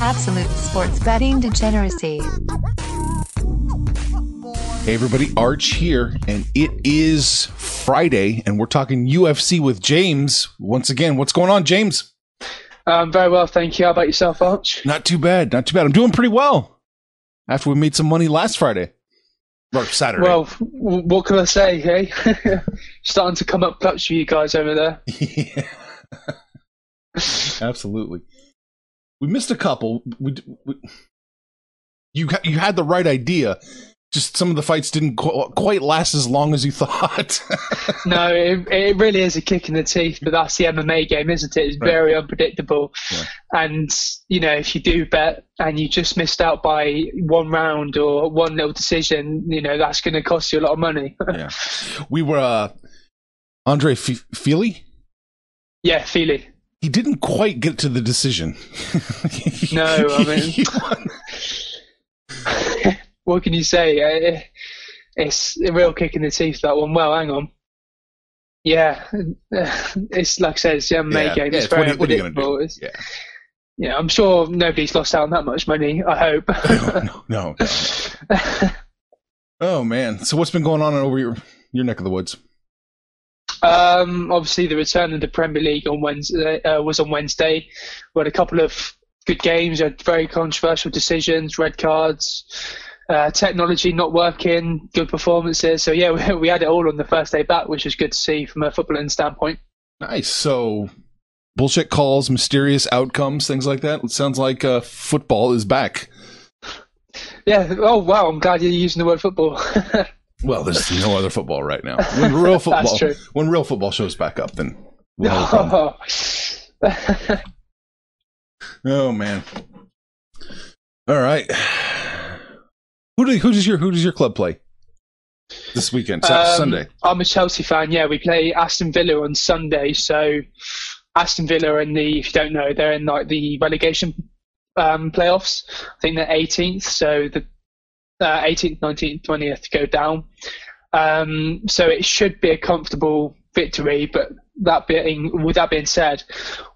Absolute sports betting degeneracy. Hey everybody, Arch here, and it is Friday, and we're talking UFC with James. Once again, what's going on, James? Um, very well, thank you. How about yourself, Arch? Not too bad, not too bad. I'm doing pretty well. After we made some money last Friday. Or Saturday. Well, what can I say, hey? Starting to come up clutch for you guys over there. yeah. Absolutely. We missed a couple. We, we you you had the right idea. Just some of the fights didn't qu- quite last as long as you thought. no, it, it really is a kick in the teeth, but that's the MMA game, isn't it? It's Right. very unpredictable. Yeah. And, you know, if you do bet and you just missed out by one round or one little decision, you know, that's going to cost you a lot of money. yeah. We were uh Andre F- Fili. yeah, Fili. He didn't quite get to the decision. No, I mean- what can you say? Uh, It's a real kick in the teeth, that one. Well, hang on. Yeah, it's like I said, it's the MMA Yeah, game. yeah, It's very what are you unpredictable. do? It's- Yeah. yeah, I'm sure nobody's lost out on that much money. I hope. no, no, no. Oh man. So what's been going on over your your neck of the woods? Um, obviously, the return of the Premier League on Wednesday uh, was on Wednesday. We had a couple of good games. Had very controversial decisions, red cards, uh, technology not working, good performances. So yeah, we, we had it all on the first day back, which was good to see from a footballing standpoint. Nice. So bullshit calls, mysterious outcomes, things like that. It sounds like uh, football is back. Yeah. Oh wow, I'm glad you're using the word football. Well, there's no other football right now. When real football, when real football shows back up, then we'll a problem. Oh man. All right. Who do who does your who does your club play this weekend? Um, Sunday. I'm a Chelsea fan. Yeah, we play Aston Villa on Sunday. So Aston Villa are in the, if you don't know, they're in like the relegation um, playoffs. I think they're 18th. So the uh, 18th, 19th, 20th go down. Um, so it should be a comfortable victory. But that being, with that being said,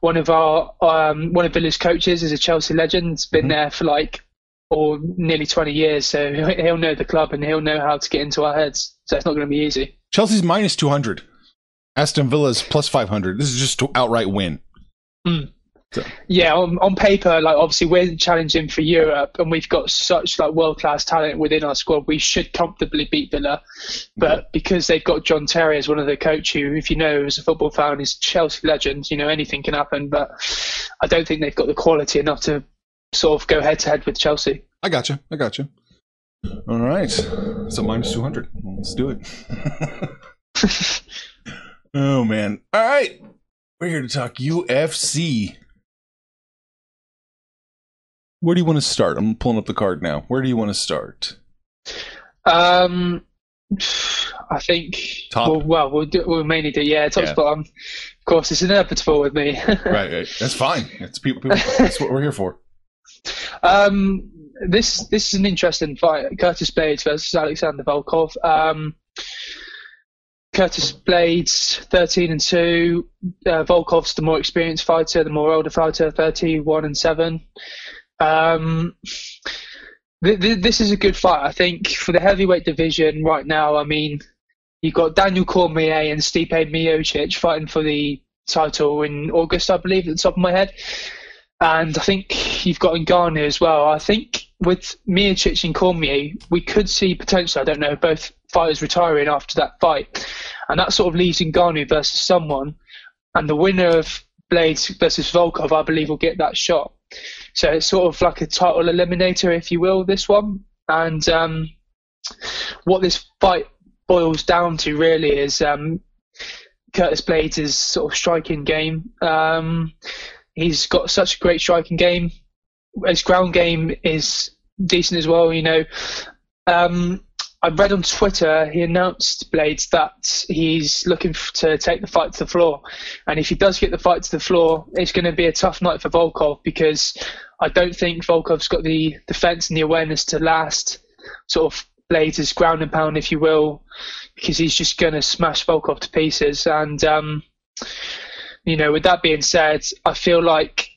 one of our um, one of Villa's coaches is a Chelsea legend. He's been there for like or nearly 20 years. So he'll know the club and he'll know how to get into our heads. So it's not going to be easy. Chelsea's minus two hundred. Aston Villa's plus five hundred. This is just to outright win. Yeah, on, on paper, like obviously we're challenging for Europe, and we've got such like world class talent within our squad. We should comfortably beat Villa, but because they've got John Terry as one of the coach, who, if you know, as a football fan, is Chelsea legend. You know, anything can happen, but I don't think they've got the quality enough to sort of go head to head with Chelsea. I got you. I got you. All right. So minus two hundred. Let's do it. oh man. All right. We're here to talk UFC. Where do you want to start? I'm pulling up the card now. Where do you want to start? Um, I think. Top. Well, well, we'll, do, we'll mainly do yeah, top Yeah. spot. Um, of course, it's inevitable with me. Right, right. That's fine. That's people, people. That's what we're here for. Um, this this is an interesting fight. Curtis Blaydes versus Alexander Volkov. Um, Curtis Blaydes, thirteen and two. Uh, Volkov's the more experienced fighter, the more older fighter, thirty-one and seven. Um, th- th- this is a good fight, I think, for the heavyweight division right now. I mean, you've got Daniel Cormier and Stipe Miocic fighting for the title in August, I believe, at the top of my head. and I think you've got Ngannou as well. I think with Miocic and Cormier, we could see potentially, I don't know, both fighters retiring after that fight. And that sort of leaves Ngannou versus someone. And the winner of Blaydes versus Volkov, I believe, will get that shot. So it's sort of like a title eliminator, if you will, this one. And um, what this fight boils down to really is um, Curtis Blaydes' sort of striking game. Um, he's got such a great striking game. His ground game is decent as well. You know, um, I read on Twitter he announced Blaydes that he's looking to take the fight to the floor, and if he does get the fight to the floor, it's going to be a tough night for Volkov because I don't think Volkov's got the defense and the awareness to last sort of Blaydes' ground and pound, if you will, because he's just going to smash Volkov to pieces. And um, you know, with that being said, I feel like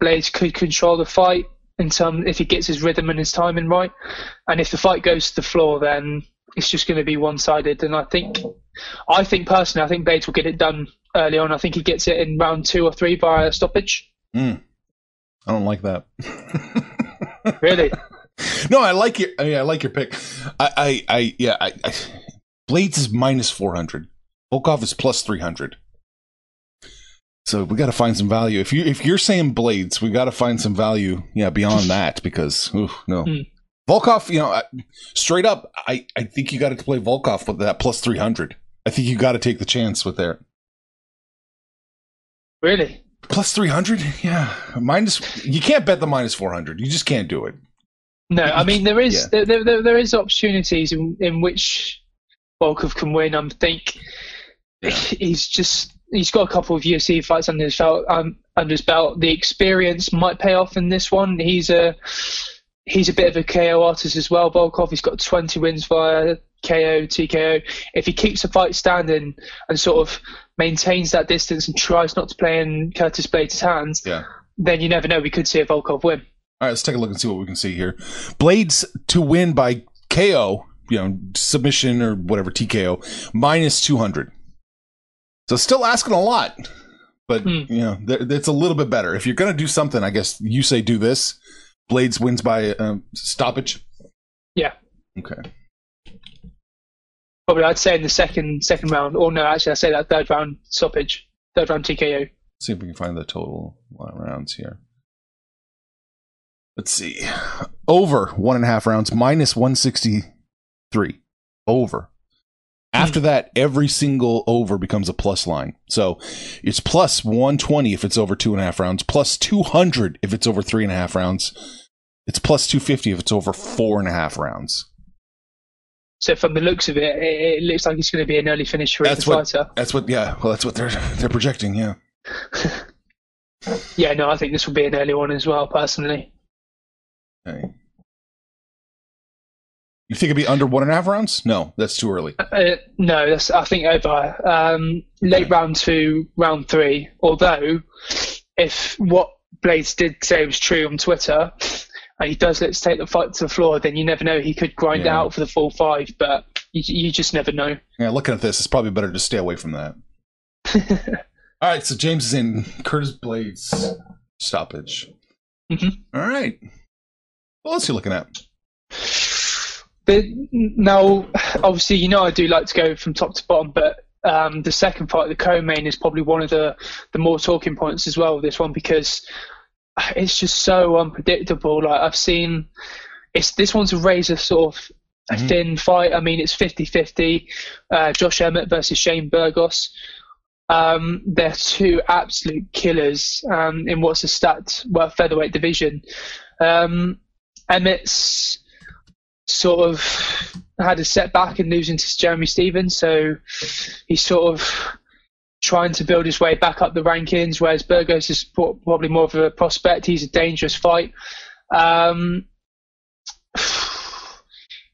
Blaydes could control the fight in terms if he gets his rhythm and his timing right. And if the fight goes to the floor, then it's just going to be one-sided. And I think, I think personally, I think Blaydes will get it done early on. I think he gets it in round two or three via stoppage. Mm. I don't like that. really? No, I like your. I, mean, I like your pick. I, I, I yeah. I, I, Blaydes is minus four hundred. Volkov is plus three hundred. So we got to find some value. If you if you're saying Blaydes, we got to find some value. Yeah, beyond that because ooh, no. Hmm. Volkov, you know, I- straight up, I I think you got to play Volkov with that plus three hundred. I think you got to take the chance with that Really? plus three hundred. Yeah, minus. You can't bet the minus four hundred. You just can't do it. No, I mean there is Yeah. there, there, there is opportunities in, in which Volkov can win. I think he's just he's got a couple of UFC fights under his belt. Um, under his belt, the experience might pay off in this one. He's a he's a bit of a KO artist as well. Volkov, he's got 20 wins via KO, TKO. If he keeps the fight standing and sort of maintains that distance and tries not to play in Curtis Blaydes' hands, Yeah. then you never know. We could see a Volkov win. All right, let's take a look and see what we can see here. Blaydes to win by KO, you know, submission or whatever TKO, minus 200. So still asking a lot, but Hmm. you know, th- it's a little bit better. If you're going to do something, I guess you say do this. Blaydes wins by um, stoppage. Yeah. Okay. Probably, I'd say in the second second round, or no, actually, I say that third round stoppage, third round TKO. see if we can find the total rounds here. Let's see. Over one and a half rounds, minus 163. Over. After that, every single over becomes a plus line. So it's plus 120 if it's over two and a half rounds, plus 200 if it's over three and a half rounds. It's plus 250 if it's over four and a half rounds. So from the looks of it, it, it looks like it's going to be an early finish for That's what, fighter. that's what, yeah, well, that's what they're, they're projecting, yeah. Yeah, no, I think this will be an early one as well, personally. Okay. You think it'd be under one and a half rounds? No, that's too early. Uh, no, that's I think over um, late round two, round three. Although, if what Blaydes did say was true on Twitter, and he does let's take the fight to the floor, then you never know. He could grind Yeah. out for the full five, but you, you just never know. Yeah, looking at this, it's probably better to stay away from that. All right, so James is in Curtis Blaydes stoppage. Mhm. All right. What else are you looking at? But now, obviously, you know I do like to go from top to bottom, but um, the second fight, the co-main, is probably one of the the more talking points as well. This one because it's just so unpredictable. Like I've seen, it's this one's a razor sort of a Mhm. thin fight. I mean, it's 50-50. Uh, Josh Emmett versus Shane Burgos. Um, they're two absolute killers um, in what's a stat well featherweight division. Um, Emmett's sort of had a setback in losing to Jeremy Stephens, so he's sort of trying to build his way back up the rankings. Whereas Burgos is probably more of a prospect. He's a dangerous fight. Um,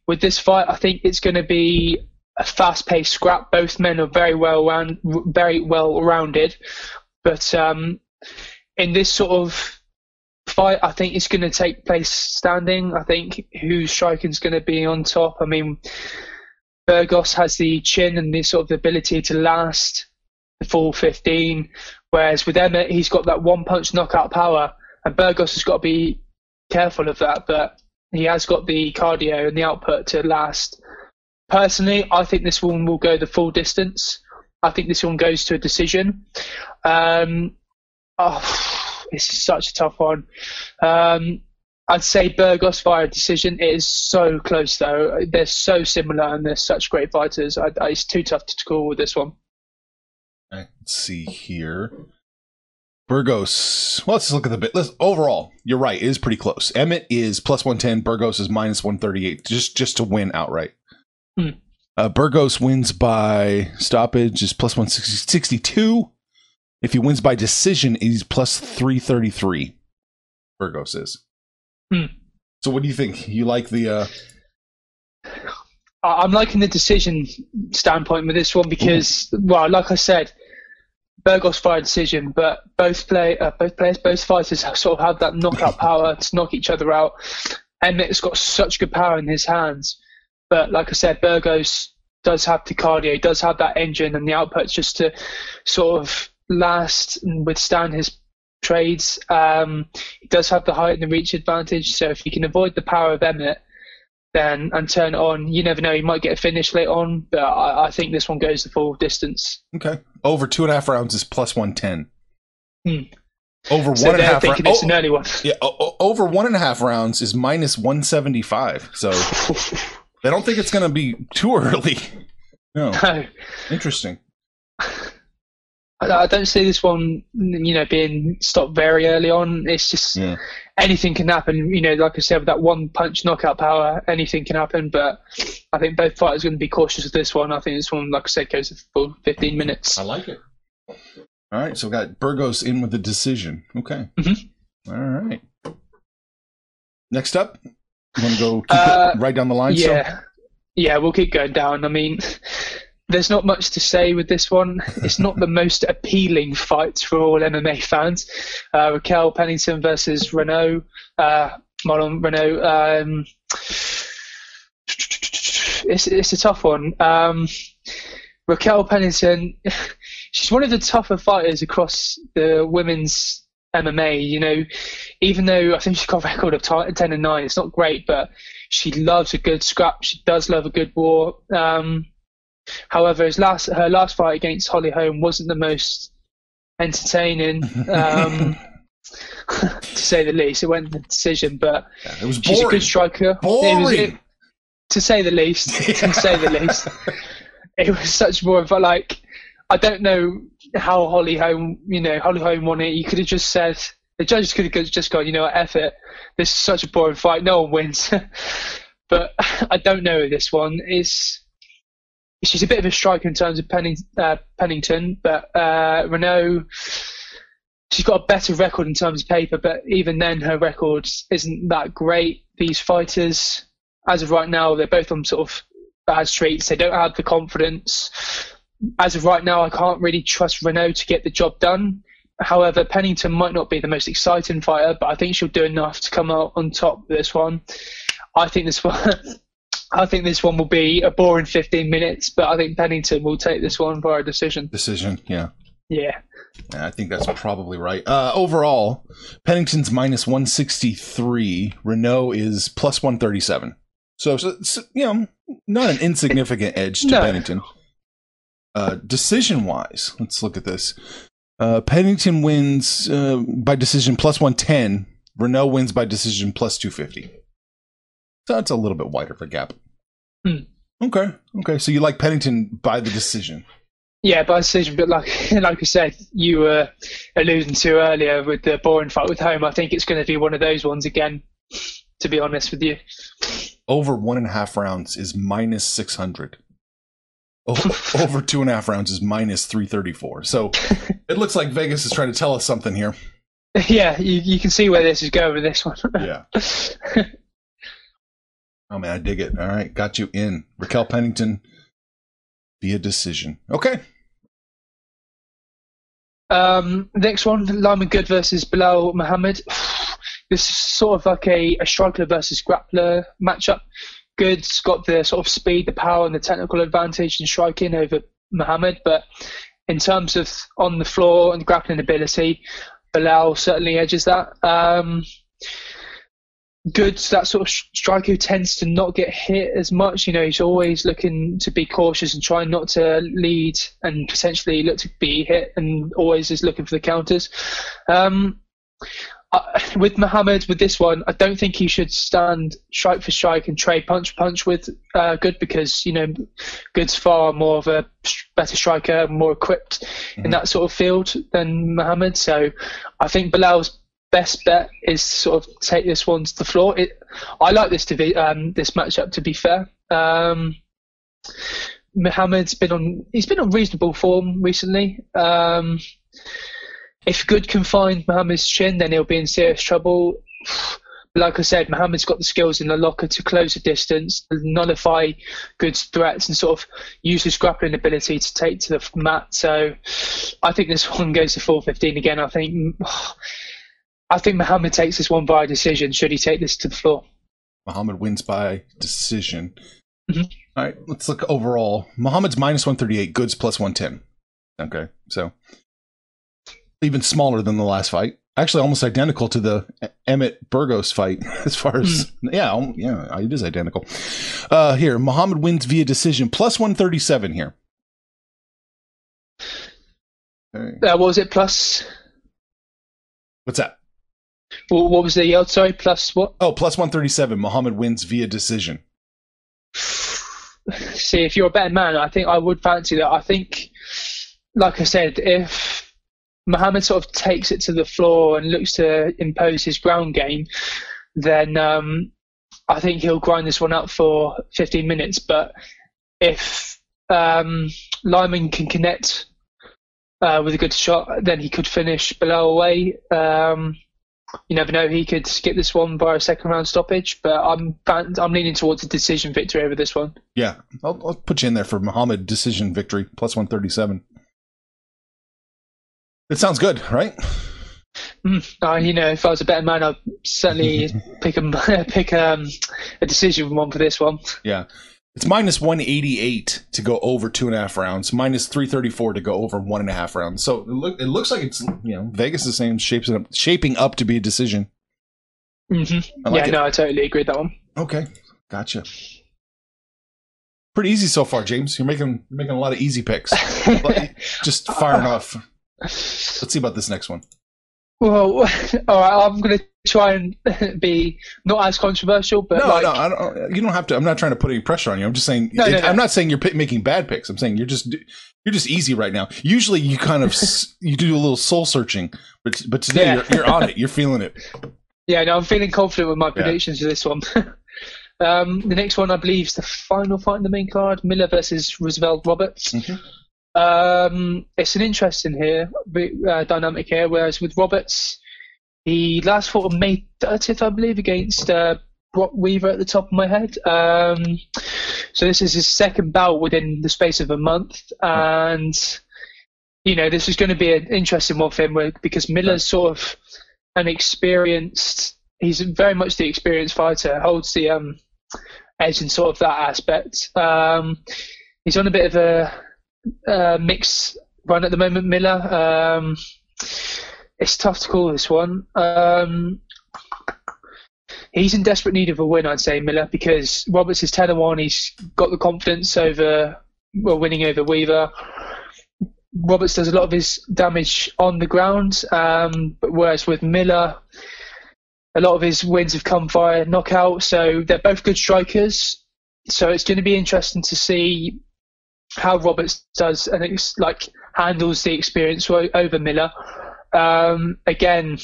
with this fight, I think it's going to be a fast-paced scrap. Both men are very well round, very well rounded, but um, in this sort of fight, I think it's going to take place standing. I think who's striking is going to be on top. I mean, Burgos has the chin and the sort of ability to last the full 15, whereas with Emmett, he's got that one-punch knockout power, and Burgos has got to be careful of that. But he has got the cardio and the output to last. Personally, I think this one will go the full distance. I think this one goes to a decision. Um, oh, this is such a tough one. Um, I'd say Burgos via decision. It is so close though. They're so similar and they're such great fighters. I, I, it's too tough to call with this one. Let's see here. Burgos. Well, let's look at the bit. Let's, overall, you're right. It is pretty close. Emmett is plus one ten. Burgos is minus one thirty eight. Just just to win outright. Hmm. Uh, Burgos wins by stoppage is plus one sixty two. If he wins by decision, he's plus three thirty three. Burgos is. Hmm. So, what do you think? You like the? uh I'm liking the decision standpoint with this one because, well, like I said, Burgos via decision, but both play, uh, both players, both fighters have sort of have that knockout power to knock each other out. Emmett's got such good power in his hands, but like I said, Burgos does have the cardio, does have that engine and the output just to sort of last and withstand his trades. Um, he does have the height and the reach advantage, so if he can avoid the power of Emmett, then and turn it on, you never know, he might get a finish late on. But I, I think this one goes the full distance. Okay. Over two and a half rounds is plus one ten. Hmm. Over So one and they're thinking rou- it's oh, an early one. Yeah, o- over one and a half rounds is minus one seventy five. So they don't think it's going to be too early. No, No. interesting. I, I don't see this one, you know, being stopped very early on. It's just Yeah. anything can happen. You know, like I said, with that one punch knockout power, anything can happen. But I think both fighters are going to be cautious with this one. I think this one, like I said, goes for 15 minutes. I like it. All right, so we got Burgos in with the decision. Okay. Mhm. All right. Next up, you want to go keep Uh, it right down the line? still? Yeah, yeah, we'll keep going down. I mean, there's not much to say with this one. It's not the most appealing fight for all MMA fans. Uh, Raquel Pennington versus Reneau, uh, Marion Reneau. Um, it's it's a tough one. Um, Raquel Pennington, she's one of the tougher fighters across the women's MMA. You know, even though I think she's got a record of ti- ten and nine, it's not great, but she loves a good scrap. She does love a good war. Um, however, his last her last fight against Holly Holm wasn't the most entertaining, um, to say the least. It went the decision, but Yeah, it was she's a good striker. It was- Boring. it- to say the least. To say the least. It was such more of a like. I don't know how Holly Holm, you know, Holly Holm won it. You could have just said the judges could have just gone, you know, F it. This is such a boring fight. No one wins. but I don't know this one. Is she's a bit of a striker in terms of Penning, uh, Pennington, but uh, Reneau. She's got a better record in terms of paper, but even then, her record isn't that great. These fighters, as of right now, they're both on sort of bad streets. They don't have the confidence. As of right now, I can't really trust Reneau to get the job done. However, Pennington might not be the most exciting fighter, but I think she'll do enough to come out on top with this one. I think this one. I think this one will be a boring 15 minutes, but I think Pennington will take this one via decision. Decision, yeah. Yeah. Yeah, I think that's probably right. Uh, overall, Pennington's minus 163. Reneau is plus 137. So, so, so, you know, not an insignificant edge to No. Pennington. Uh, decision wise, let's look at this. Uh, Pennington wins uh, by decision plus 110. Reneau wins by decision plus 250. So that's a little bit wider of a gap. Hmm. Okay. Okay. So you like Pennington by the decision. Yeah, by decision, but like like I said, you were alluding to earlier with the boring fight with Holm. I think it's going to be one of those ones again. To be honest with you, over one and a half rounds is minus 600 over, over two and a half rounds is minus 334 so it looks like vegas is trying to tell us something here yeah, you, you can see where this is going with this one. yeah oh man i dig it all right got you in raquel pennington via decision okay Um, next one, Lyman Good versus Belal Muhammad. This is sort of like a, a striker versus grappler matchup. Good's got the sort of speed, the power, and the technical advantage in striking over Muhammad, but in terms of on the floor and grappling ability, Belal certainly edges that. Um, Goods, that sort of striker who tends to not get hit as much. You know, he's always looking to be cautious and trying not to lead and potentially look to be hit, and always is looking for the counters. Um, uh, with Muhammad, with this one, I don't think he should stand strike for strike and trade punch for punch with uh, Good because you know Good's far more of a better striker, more equipped mm-hmm. in that sort of field than Muhammad. So I think Belal's best bet is sort of take this one to the floor. It, I like this be um, this matchup. To be fair, um, Muhammad's been on he's been on reasonable form recently. Um, if Good can find Muhammad's chin, then he'll be in serious trouble. Like I said, Muhammad's got the skills in the locker to close the distance, nullify Good's threats, and sort of use his grappling ability to take to the mat. So I think this one goes to 415 again. I think I think Muhammad takes this one by decision. Should he take this to the floor? Muhammad wins by decision. Mm-hmm. All right, let's look overall. Muhammad's minus 138, Goods plus 110. Okay, so even smaller than the last fight. Actually, almost identical to the Emmett Burgos fight, as far as mm. yeah, yeah, it is identical. Uh, here, Muhammad wins via decision, plus one thirty seven here. Okay. Uh, what was it? Plus. What's that? Well, what was the yield? Sorry, plus what? Oh, plus one thirty seven. Muhammad wins via decision. See, if you're a better man, I think I would fancy that. I think, like I said, if Muhammad sort of takes it to the floor and looks to impose his ground game, then um, I think he'll grind this one up for 15 minutes. But if um, Lyman can connect uh, with a good shot, then he could finish Belal away. Um, you never know; he could skip this one by a second round stoppage. But I'm I'm leaning towards a decision victory over this one. Yeah, I'll, I'll put you in there for Muhammad decision victory plus 137. It sounds good, right? Mm, uh, you know, if I was a better man, I'd certainly pick a pick um, a decision one for this one. Yeah, it's minus one eighty eight to go over two and a half rounds, minus three thirty four to go over one and a half rounds. So it, look, it looks like it's you know Vegas is saying shaping up shaping up to be a decision. Mm-hmm. Like yeah, it. no, I totally agree with that one. Okay, gotcha. Pretty easy so far, James. You're making making a lot of easy picks. Just firing off. Let's see about this next one. Well, all right. I'm going to try and be not as controversial, but no, like, no, I don't. You don't have to. I'm not trying to put any pressure on you. I'm just saying. No, it, no, no. I'm not saying you're making bad picks. I'm saying you're just you're just easy right now. Usually, you kind of you do a little soul searching, but but today yeah. you're, you're, on it. You're feeling it. Yeah, no, I'm feeling confident with my predictions yeah. for this one. um, the next one, I believe, is the final fight in the main card: Miller versus Roosevelt Roberts. Mm-hmm. Um, it's an interesting here uh, dynamic here. Whereas with Roberts, he last fought on May 30th, I believe, against uh, Brock Weaver at the top of my head. Um, so this is his second bout within the space of a month, and you know this is going to be an interesting one for him because Miller's sort of an experienced. He's very much the experienced fighter, holds the um, edge in sort of that aspect. Um, he's on a bit of a uh, mix run at the moment, Miller. Um, it's tough to call this one. Um, he's in desperate need of a win, I'd say, Miller, because Roberts is 10 1. He's got the confidence over well, winning over Weaver. Roberts does a lot of his damage on the ground, um, but whereas with Miller, a lot of his wins have come via knockout. So they're both good strikers. So it's going to be interesting to see how Roberts does and it's like handles the experience over Miller. Um, again,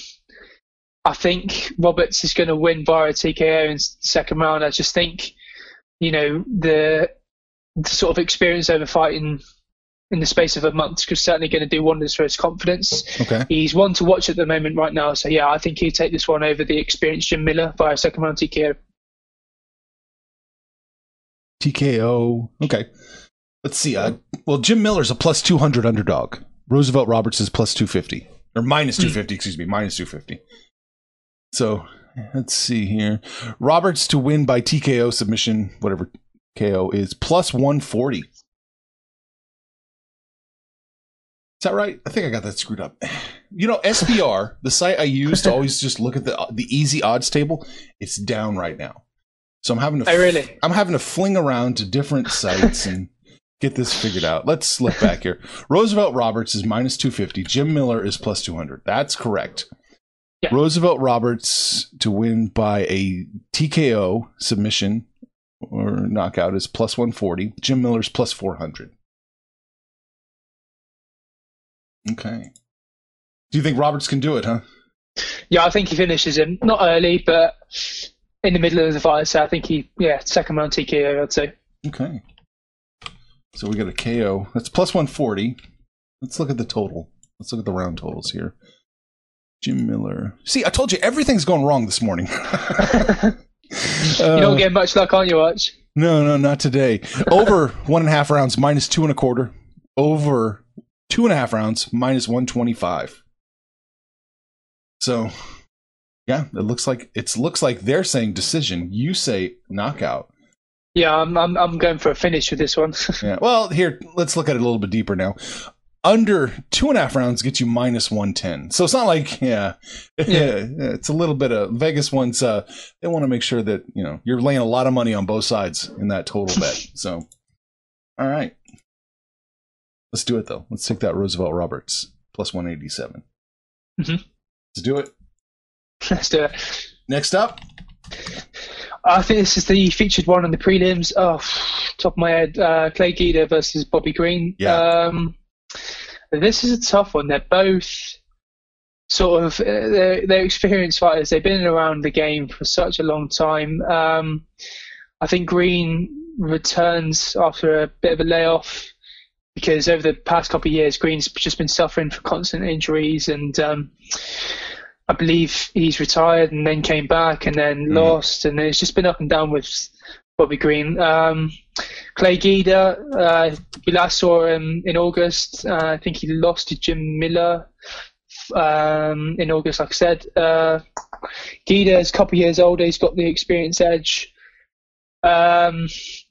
I think Roberts is going to win via TKO in the second round. I just think, you know, the, the sort of experience over fighting in the space of a month is certainly going to do wonders for his confidence. Okay. He's one to watch at the moment right now. So, yeah, I think he'd take this one over the experienced Jim Miller via second round TKO. TKO. Okay. Let's see. Uh, well, Jim Miller's a plus 200 underdog. Roosevelt Roberts is plus 250. Or minus 250, excuse me, minus 250. So let's see here. Roberts to win by TKO submission, whatever KO is, plus 140. Is that right? I think I got that screwed up. You know, SBR, the site I use to always just look at the the easy odds table, it's down right now. So I'm having to Oh, really? I'm having to fling around to different sites and get this figured out. Let's slip back here. Roosevelt Roberts is minus 250. Jim Miller is plus 200. That's correct. Yeah. Roosevelt Roberts to win by a TKO submission or knockout is plus 140. Jim Miller's plus 400. Okay. Do you think Roberts can do it, huh? Yeah, I think he finishes him not early, but in the middle of the fight. So I think he, yeah, second round TKO. I'd say. Okay. So we got a KO. That's plus 140. Let's look at the total. Let's look at the round totals here. Jim Miller. See, I told you everything's going wrong this morning. you don't uh, get much luck, aren't you, Arch? No, no, not today. Over one and a half rounds, minus two and a quarter. Over two and a half rounds, minus 125. So, yeah, it looks like it looks like they're saying decision. You say knockout. Yeah, I'm, I'm, I'm going for a finish with this one. Yeah. Well, here, let's look at it a little bit deeper now. Under two and a half rounds gets you minus 110. So it's not like, yeah, Yeah. it's a little bit of Vegas ones. uh, they want to make sure that, you know, you're laying a lot of money on both sides in that total bet. So, all right. Let's do it though. Let's take that Roosevelt Roberts plus 187. Mhm. Let's do it. Let's do it. Next up, I think this is the featured one on the prelims. Oh, top of my head, uh, Clay Guida versus Bobby Green. Yeah. Um, this is a tough one. They're both sort of uh, they're, they're experienced fighters. They've been around the game for such a long time. Um, I think Green returns after a bit of a layoff because over the past couple of years, Green's just been suffering from constant injuries and. Um, I believe he's retired and then came back and then Mhm. lost, and it's just been up and down with Bobby Green. Um, Clay Guida, uh, we last saw him in August. Uh, I think he lost to Jim Miller um, in August, like I said. Uh, Guida is a couple of years older, he's got the experience edge. Um,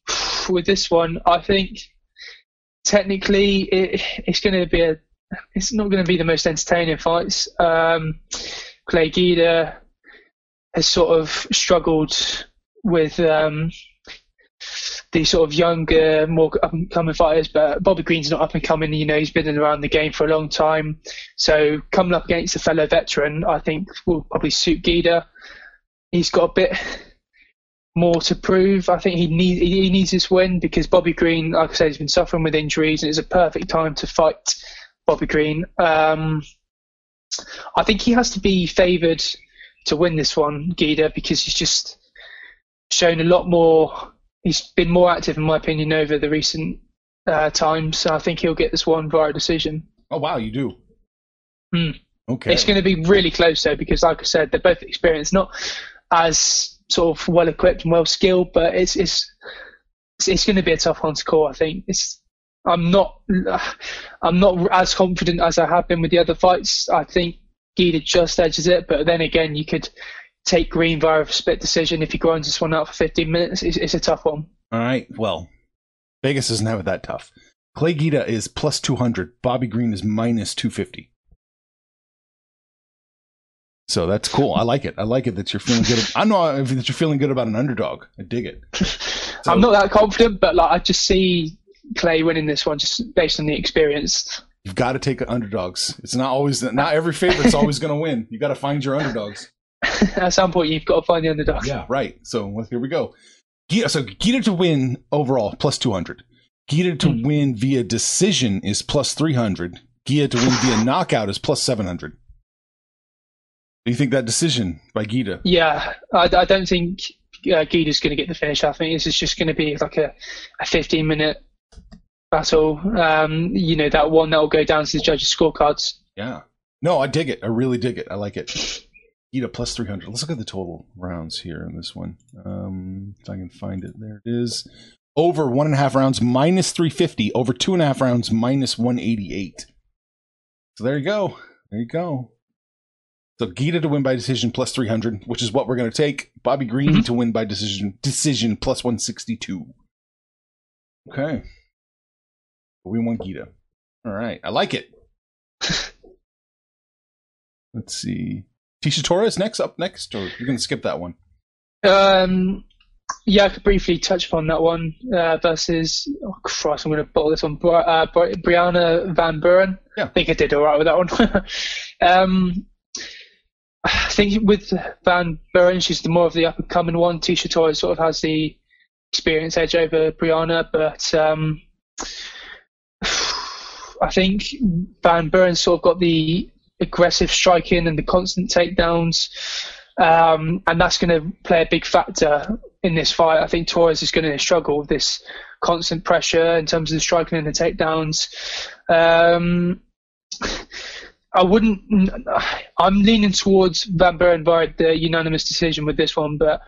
with this one, I think technically it, it's going to be a it's not going to be the most entertaining fights. Um, Clay Guida has sort of struggled with um, the sort of younger, more up and coming fighters, but Bobby Green's not up and coming. You know, he's been around the game for a long time. So coming up against a fellow veteran, I think will probably suit Guida. He's got a bit more to prove. I think he needs he needs this win because Bobby Green, like I said, has been suffering with injuries, and it's a perfect time to fight Bobby Green. Um, I think he has to be favoured to win this one, Guida, because he's just shown a lot more. He's been more active, in my opinion, over the recent uh, times. So I think he'll get this one via decision. oh wow, you do. Hmm. Okay. It's going to be really close though, because like I said, they're both experienced, not as sort of well equipped and well skilled, but it's it's it's, it's going to be a tough one to call. I think it's. I'm not. I'm not as confident as I have been with the other fights. I think Guida just edges it, but then again, you could take Green via a split decision if he grinds this one out for 15 minutes. It's, it's a tough one. All right. Well, Vegas doesn't have it that tough. Clay Guida is plus 200. Bobby Green is minus 250. So that's cool. I like it. I like it that you're feeling good. I know that you're feeling good about an underdog. I dig it. So- I'm not that confident, but like I just see Clay winning this one just based on the experience. You've got to take underdogs. It's not always not every favorite's always going to win. You got to find your underdogs. At some point, you've got to find the underdog. Yeah, right. So well, here we go. Guida, so Guida to win overall plus 200. Guida to win via decision is plus 300. Guida to win via knockout is plus 700. Do you think that decision by Guida? Yeah, I, I don't think uh, Guida's going to get the finish. I think this is just going to be like a, a 15 minute battle. Um, you know, that one that will go down to the judges' scorecards. Yeah. No, I dig it. I really dig it. I like it. Guida plus 300. Let's look at the total rounds here in this one. Um, if I can find it. There it is. Over one and a half rounds, minus 350. Over two and a half rounds, minus 188. So there you go. There you go. So Guida to win by decision plus 300, which is what we're going to take. Bobby Green Mhm. to win by decision decision plus 162. Okay. We want Guida. All right. I like it. Let's see. Tecia Torres next up next, or you're going to skip that one? Um, yeah, I could briefly touch upon that one uh, versus. Oh Christ, I'm going to bottle this one. Bri- uh, Bri- Brianna Van Buren. Yeah. I think I did all right with that one. um, I think with Van Buren, she's the more of the up and coming one. Tecia Torres sort of has the experience edge over Brianna, but um, I think Van Buren sort of got the aggressive striking and the constant takedowns, um, and that's going to play a big factor in this fight. I think Torres is going to struggle with this constant pressure in terms of the striking and the takedowns. Um, I wouldn't. I'm leaning towards Van Buren by the unanimous decision with this one, but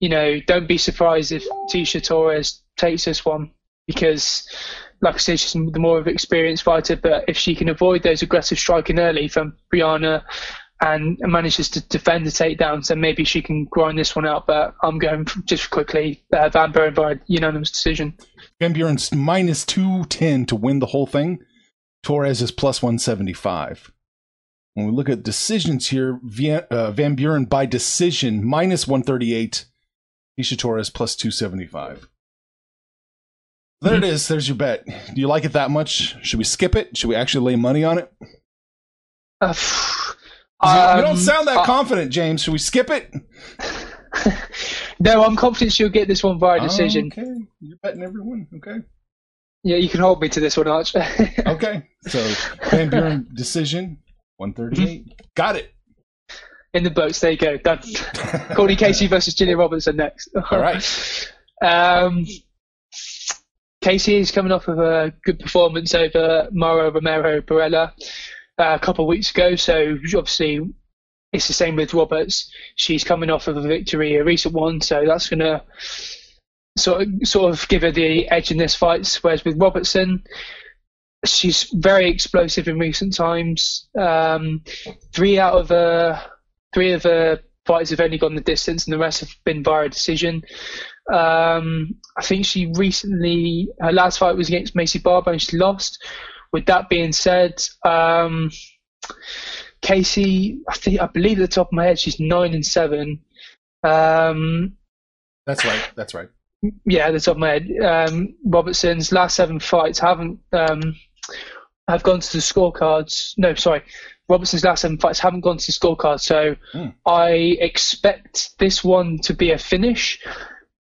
you know, don't be surprised if Tecia Torres takes this one because, like I said, she's the more of an experienced fighter. But if she can avoid those aggressive striking early from Brianna and manages to defend the takedowns, then maybe she can grind this one out. But I'm going just quickly uh, Van Buren by unanimous decision. Van Buren's minus 210 to win the whole thing. Torres is plus 175. When we look at decisions here, Van, uh, Van Buren by decision minus 138. Isha Torres plus 275. There it is. There's your bet. Do you like it that much? Should we skip it? Should we actually lay money on it? Uh, you um, don't sound that uh, confident, James. Should we skip it? no, I'm confident she'll get this one by decision. Oh, okay. You're betting everyone. Okay. Yeah, you can hold me to this one, Arch. Okay. So Van Buren decision 138. Got it. In the boats, there you go. Done. Courtney Casey versus Gillian Robertson next. All right. Um, Casey is coming off of a good performance over Mara Romero Borella uh, a couple of weeks ago. So obviously, it's the same with Roberts. She's coming off of a victory, a recent one. So that's going to sort of, sort of give her the edge in this fight. Whereas with Robertson, she's very explosive in recent times. Um, three out of uh, three of her fights have only gone the distance, and the rest have been via decision. Um, I think she recently her last fight was against Maycee Barber and she lost. With that being said, um, Casey, I think I believe at the top of my head she's nine and seven. Um, That's right. That's right. yeah, at the top of my head. Um, Robertson's last seven fights haven't um, have gone to the scorecards. No, sorry, Robertson's last seven fights haven't gone to the scorecards. So Hmm. I expect this one to be a finish,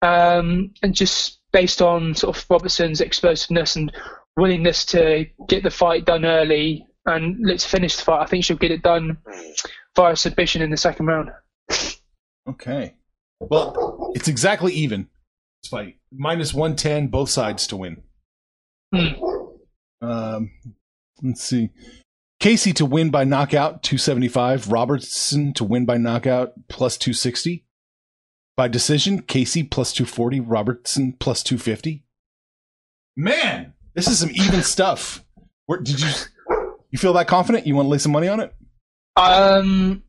um, and just based on sort of Robertson's explosiveness and willingness to get the fight done early and let's finish the fight. I think she'll get it done via submission in the second round. Okay. Well, it's exactly even. This fight minus 110, both sides to win. Hmm. Um, let's see. Casey to win by knockout, 275. Robertson to win by knockout, plus 260. By decision, Casey plus 240. Robertson plus 250. Man, this is some even stuff. Where, did you you feel that confident? You want to lay some money on it? Um,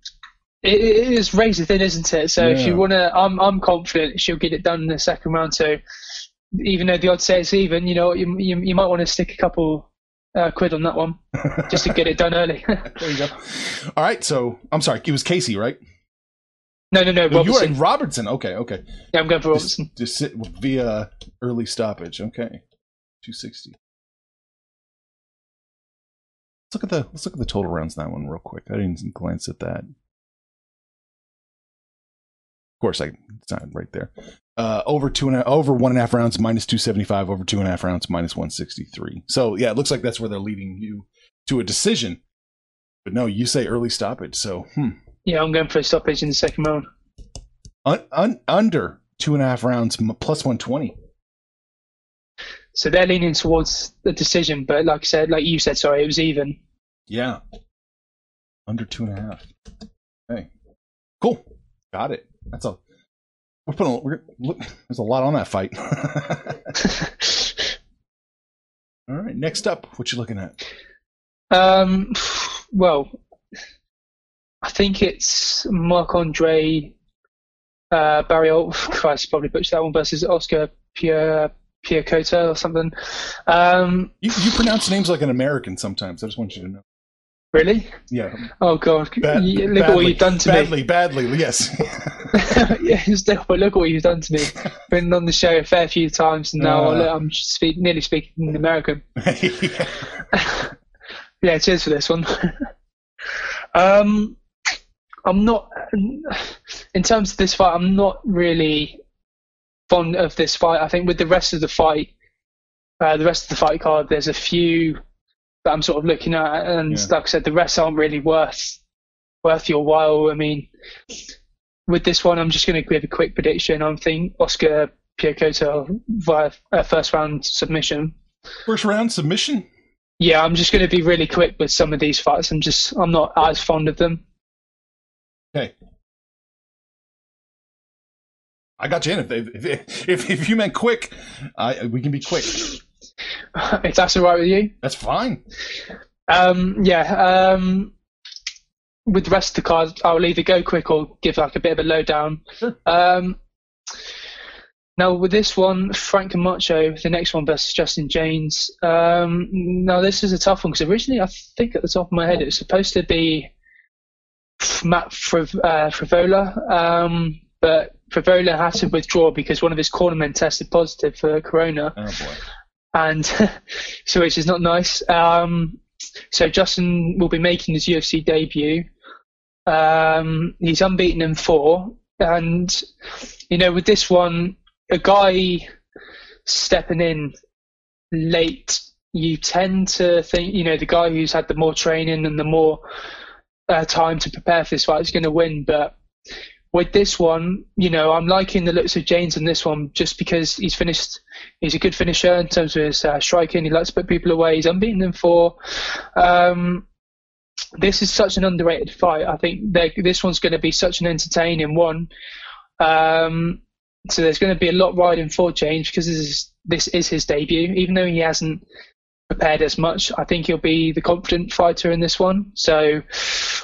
it, it is razor thin, isn't it? So if Yeah. you want to, I'm I'm confident she'll get it done in the second round. So even though the odds say it's even, you know, you you, you might want to stick a couple uh, quid on that one just to get it done early. There you go. All right, so I'm sorry, it was Casey, right? No, no, no, No, you were Robertson. in Robertson. Okay, okay. yeah, I'm going for Just, Robertson. just sit via early stoppage. Okay, two sixty. Let's look at the let's look at the total rounds in that one real quick. I didn't glance at that. Of course, I it's not right there. Uh, over two and a, over one and a half rounds minus two seventy five. Over two and a half rounds minus one sixty three. So yeah, it looks like that's where they're leading you to a decision. But no, you say early stoppage. So hmm. Yeah, I'm going for a stoppage in the second round. Un, un, under two and a half rounds plus one twenty. So they're leaning towards the decision, but like I said, like you said, sorry, it was even. Yeah. Under two and a half. Hey. Cool. Got it. That's a we're putting a, we're, look, there's a lot on that fight. All right. Next up, what you looking at? Um, well, I think it's Marc Andre uh, Barriol. Christ, probably butchered that one versus Oscar Pierre Piercota or something. Um, You, you pronounce names like an American sometimes. I just want you to know. Really? Yeah. Oh god! Bad- look at badly, what you've done to badly, me. Badly, badly, yes. yeah, but look what you've done to me. Been on the show a fair few times, and now Uh. I'm speak, nearly speaking American. Yeah. Yeah, cheers for this one. um, I'm not, in terms of this fight, I'm not really fond of this fight. I think with the rest of the fight, uh, the rest of the fight card, there's a few that I'm sort of looking at, and Yeah. like I said, the rest aren't really worth worth your while. I mean, with this one, I'm just going to give a quick prediction. I'm thinking Oskar Piechota via uh, first round submission. First round submission. Yeah, I'm just going to be really quick with some of these fights. I'm just, I'm not as fond of them. Okay. I got you in. If, they, if, if if you meant quick, I we can be quick. if that's all right with you. That's fine. Um, yeah. Um, with the rest of the cards, I'll either go quick or give like a bit of a lowdown. Sure. Um, now with this one, Frank and Camacho, the next one versus Justin Jaynes. Um, now this is a tough one because originally I think at the top of my head it was supposed to be Matt uh, Frevola, um, but Frevola had to withdraw because one of his cornermen tested positive for Corona Oh and so which is not nice. Um, so Justin will be making his UFC debut. Um, he's unbeaten in four, and you know with this one, a guy stepping in late, you tend to think you know the guy who's had the more training and the more uh, time to prepare for this fight He's going to win, but. With this one, you know, I'm liking the looks of Jaynes in this one just because he's finished He's a good finisher in terms of his uh, striking. He likes to put people away. He's unbeaten in four. Um, this is such an underrated fight. I think this one's going to be such an entertaining one. Um, so there's going to be a lot riding for Jaynes because this is, this is his debut. Even though he hasn't prepared as much, I think he'll be the confident fighter in this one. So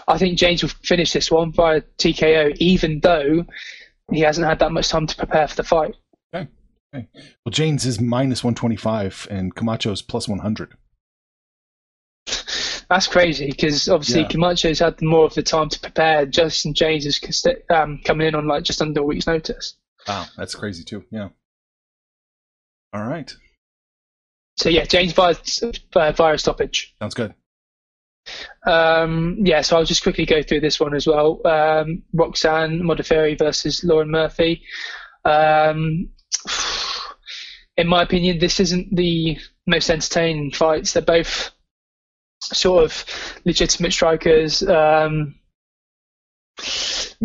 I think Jaynes will finish this one via TKO, even though he hasn't had that much time to prepare for the fight. Okay. okay. Well, Jaynes is minus one twenty five, and Camacho's plus one hundred. That's crazy because obviously Yeah. Camacho's had more of the time to prepare. Justin Jaynes is um, coming in on like just under a week's notice. Wow, that's crazy too. Yeah. All right. So yeah, Jaynes via, uh, via stoppage. Sounds good. Um, yeah, so I'll just quickly go through this one as well. Um, Roxanne Modafferi versus Lauren Murphy. Um, in my opinion, this isn't the most entertaining fights. They're both sort of legitimate strikers. Um,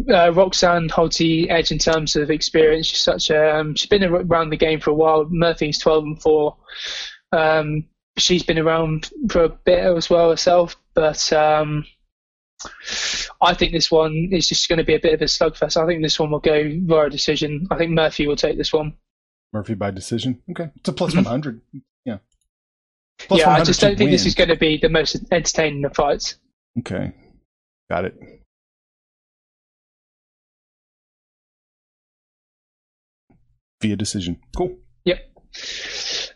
uh, Roxanne holds the edge in terms of experience. She's such a, um, she's been around the game for a while. Murphy's 12 and 4. Um, she's been around for a bit as well herself, but um, I think this one is just going to be a bit of a slugfest. I think this one will go via decision. I think Murphy will take this one. Murphy by decision. Okay, it's a plus one hundred. Yeah. Plus yeah, I just don't think this is going to be the most entertaining of fights. Okay, got it. Via decision. Cool. Yep.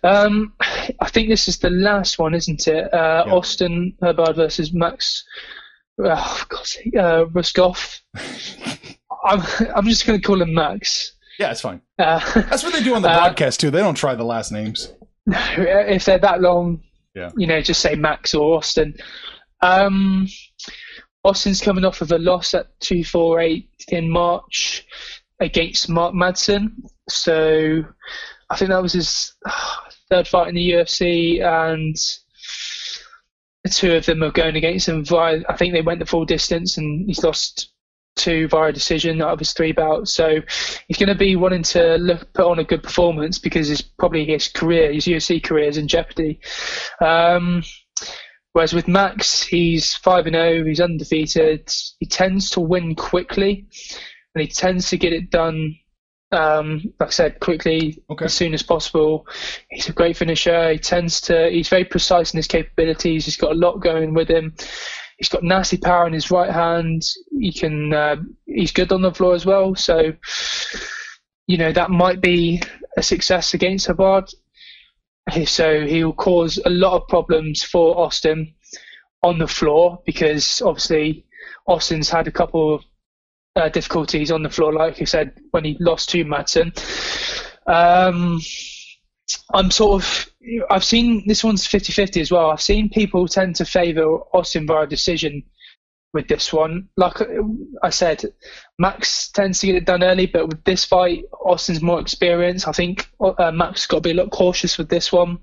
Um, I think this is the last one, isn't it? Uh, Yeah. Austin Hubbard versus Max. Oh, sake, uh, Rohskopf. I'm, I'm just going to call him Max. Yeah, it's fine. Uh, That's what they do on the Uh, broadcast too. They don't try the last names. if they're that long, Yeah. you know, just say Max or Austin. Um, Austin's coming off of a loss at 248 in March against Mark Madsen. So I think that was his third fight in the UFC, and the two of them are going against him via, I think they went the full distance, and he's lost two via decision out of his three bouts. So he's going to be wanting to look, put on a good performance because it's probably his career, his UFC career is in jeopardy. Um, whereas with Max, he's 5 and 0, he's undefeated. He tends to win quickly and he tends to get it done, um, like I said, quickly Okay. as soon as possible. He's a great finisher. He tends to, he's very precise in his capabilities. He's got a lot going with him. He's got nasty power in his right hand. He can, uh, he's good on the floor as well. So, you know, that might be a success against Hubbard. So he'll cause a lot of problems for Austin. on the floor because obviously Austin's had a couple of uh, difficulties on the floor, like you said, when he lost to Madsen. Um, I'm sort of, I've seen this one's 50 50 as well. I've seen people tend to favour Austin via decision with this one. Like I said, Max tends to get it done early, but with this fight, Austin's more experienced. I think uh, Max got to be a lot cautious with this one.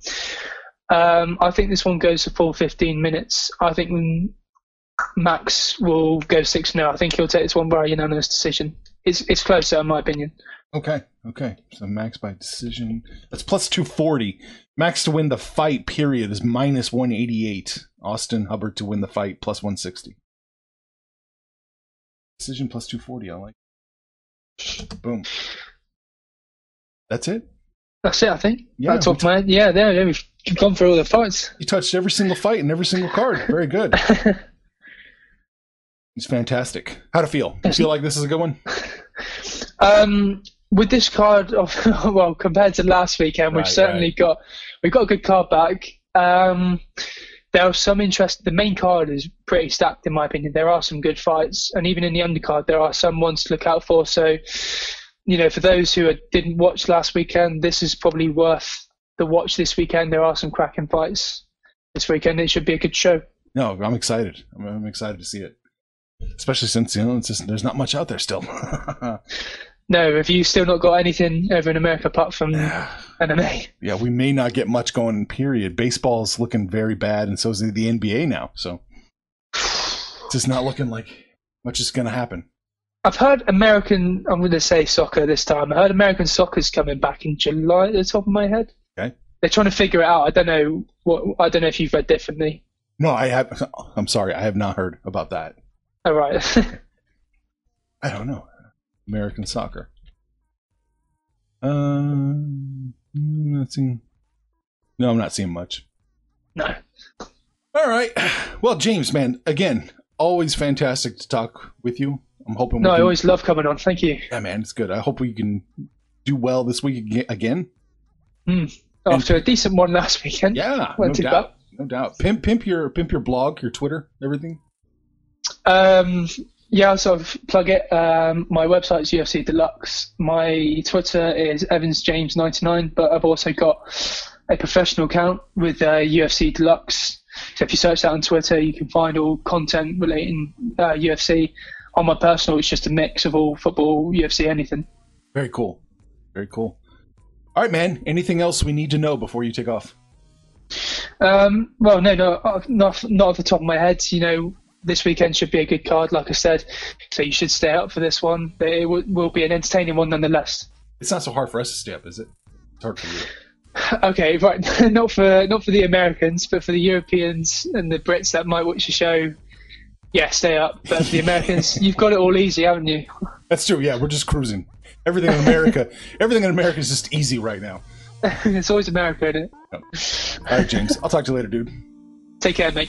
Um, I think this one goes for full 15 minutes. I think Max will go 6 0. I think he'll take this one by unanimous decision. It's, it's closer, in my opinion. Okay, okay. So Max by decision. That's plus 240. Max to win the fight, period, is minus 188. Austin Hubbard to win the fight, plus 160. Decision plus 240. I like. Boom. That's it. That's it, I think. Yeah, That's off my Yeah, there, yeah, we've gone through all the fights. You touched every single fight and every single card. Very good. it's fantastic. How to feel? You feel like this is a good one? Um, with this card, of, well, compared to last weekend, we've Right, certainly right. got we've got a good card back. Um, there are some interest. The main card is pretty stacked, in my opinion. There are some good fights, and even in the undercard, there are some ones to look out for. So, you know, for those who didn't watch last weekend, this is probably worth the watch this weekend. There are some cracking fights this weekend. It should be a good show. No, I'm excited. I'm, I'm excited to see it, especially since you know it's just, there's not much out there still. No, have you still not got anything over in America apart from MMA? yeah, we may not get much going. Period. Baseball's looking very bad, and so is the NBA now. So it's just not looking like much is going to happen. I've heard American. I'm going to say soccer this time. I heard American soccer's coming back in July. At the top of my head, Okay. they're trying to figure it out. I don't know what. I don't know if you've read differently. No, I have. I'm sorry, I have not heard about that. All right. I don't know. American soccer. Um, I'm not seeing. No, I'm not seeing much. no. All right. Well, James, man, again, always fantastic to talk with you. I'm hoping. No, we I can, always love coming on. Thank you. Yeah, man, it's good. I hope we can do well this week ag- again. After a decent one last weekend. Yeah, no doubt. No doubt. Pimp, pimp your, pimp your blog, your Twitter, everything. Um, yeah, so I'll sort plug it. Um, my website is UFC Deluxe. My Twitter is EvansJames99, but I've also got a professional account with uh, UFC Deluxe. So if you search that on Twitter, you can find all content relating uh, UFC. On my personal, it's just a mix of all football, UFC, anything. Very cool. Very cool. All right, man. Anything else we need to know before you take off? Um, well, no, no, uh, not not off the top of my head. You know, this weekend should be a good card, like I said. So you should stay up for this one. It w- will be an entertaining one nonetheless. It's not so hard for us to stay up, is it? It's hard for you. Okay, right. not for not for the Americans, but for the Europeans and the Brits that might watch the show. Yeah, stay up. But for the Americans, you've got it all easy, haven't you? That's true. Yeah, we're just cruising. Everything in America, everything in America is just easy right now. it's always America, isn't it? All right, James. I'll talk to you later, dude. Take care, mate.